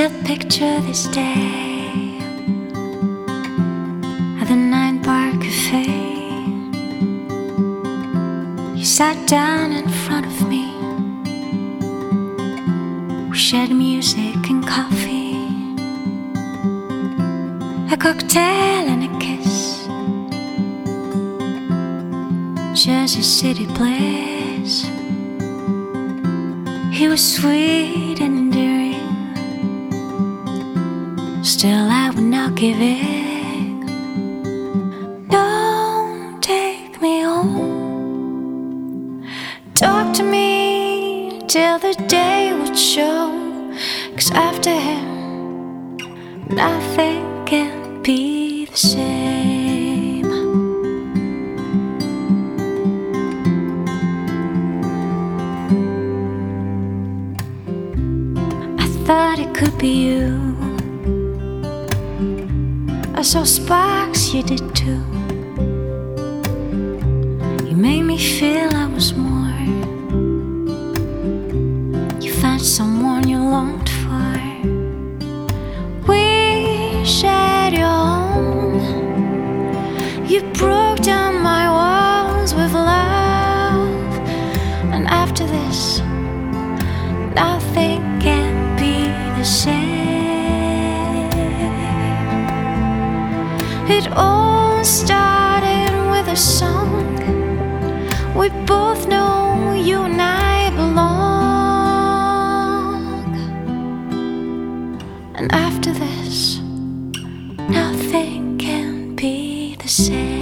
still picture this day at the Nine Bar Cafe. You sat down in front of me. We shared music and coffee, a cocktail and a kiss. Jersey City bliss. He was sweet and endearing. Still, I would not give in. Don't take me home. Talk to me till the day would show. Cause after him, nothing can be the same. I thought it could be you. I saw sparks, you did too. You made me feel I was more. You found someone you longed It all started with a song. We both know you and I belong. And after this, nothing can be the same.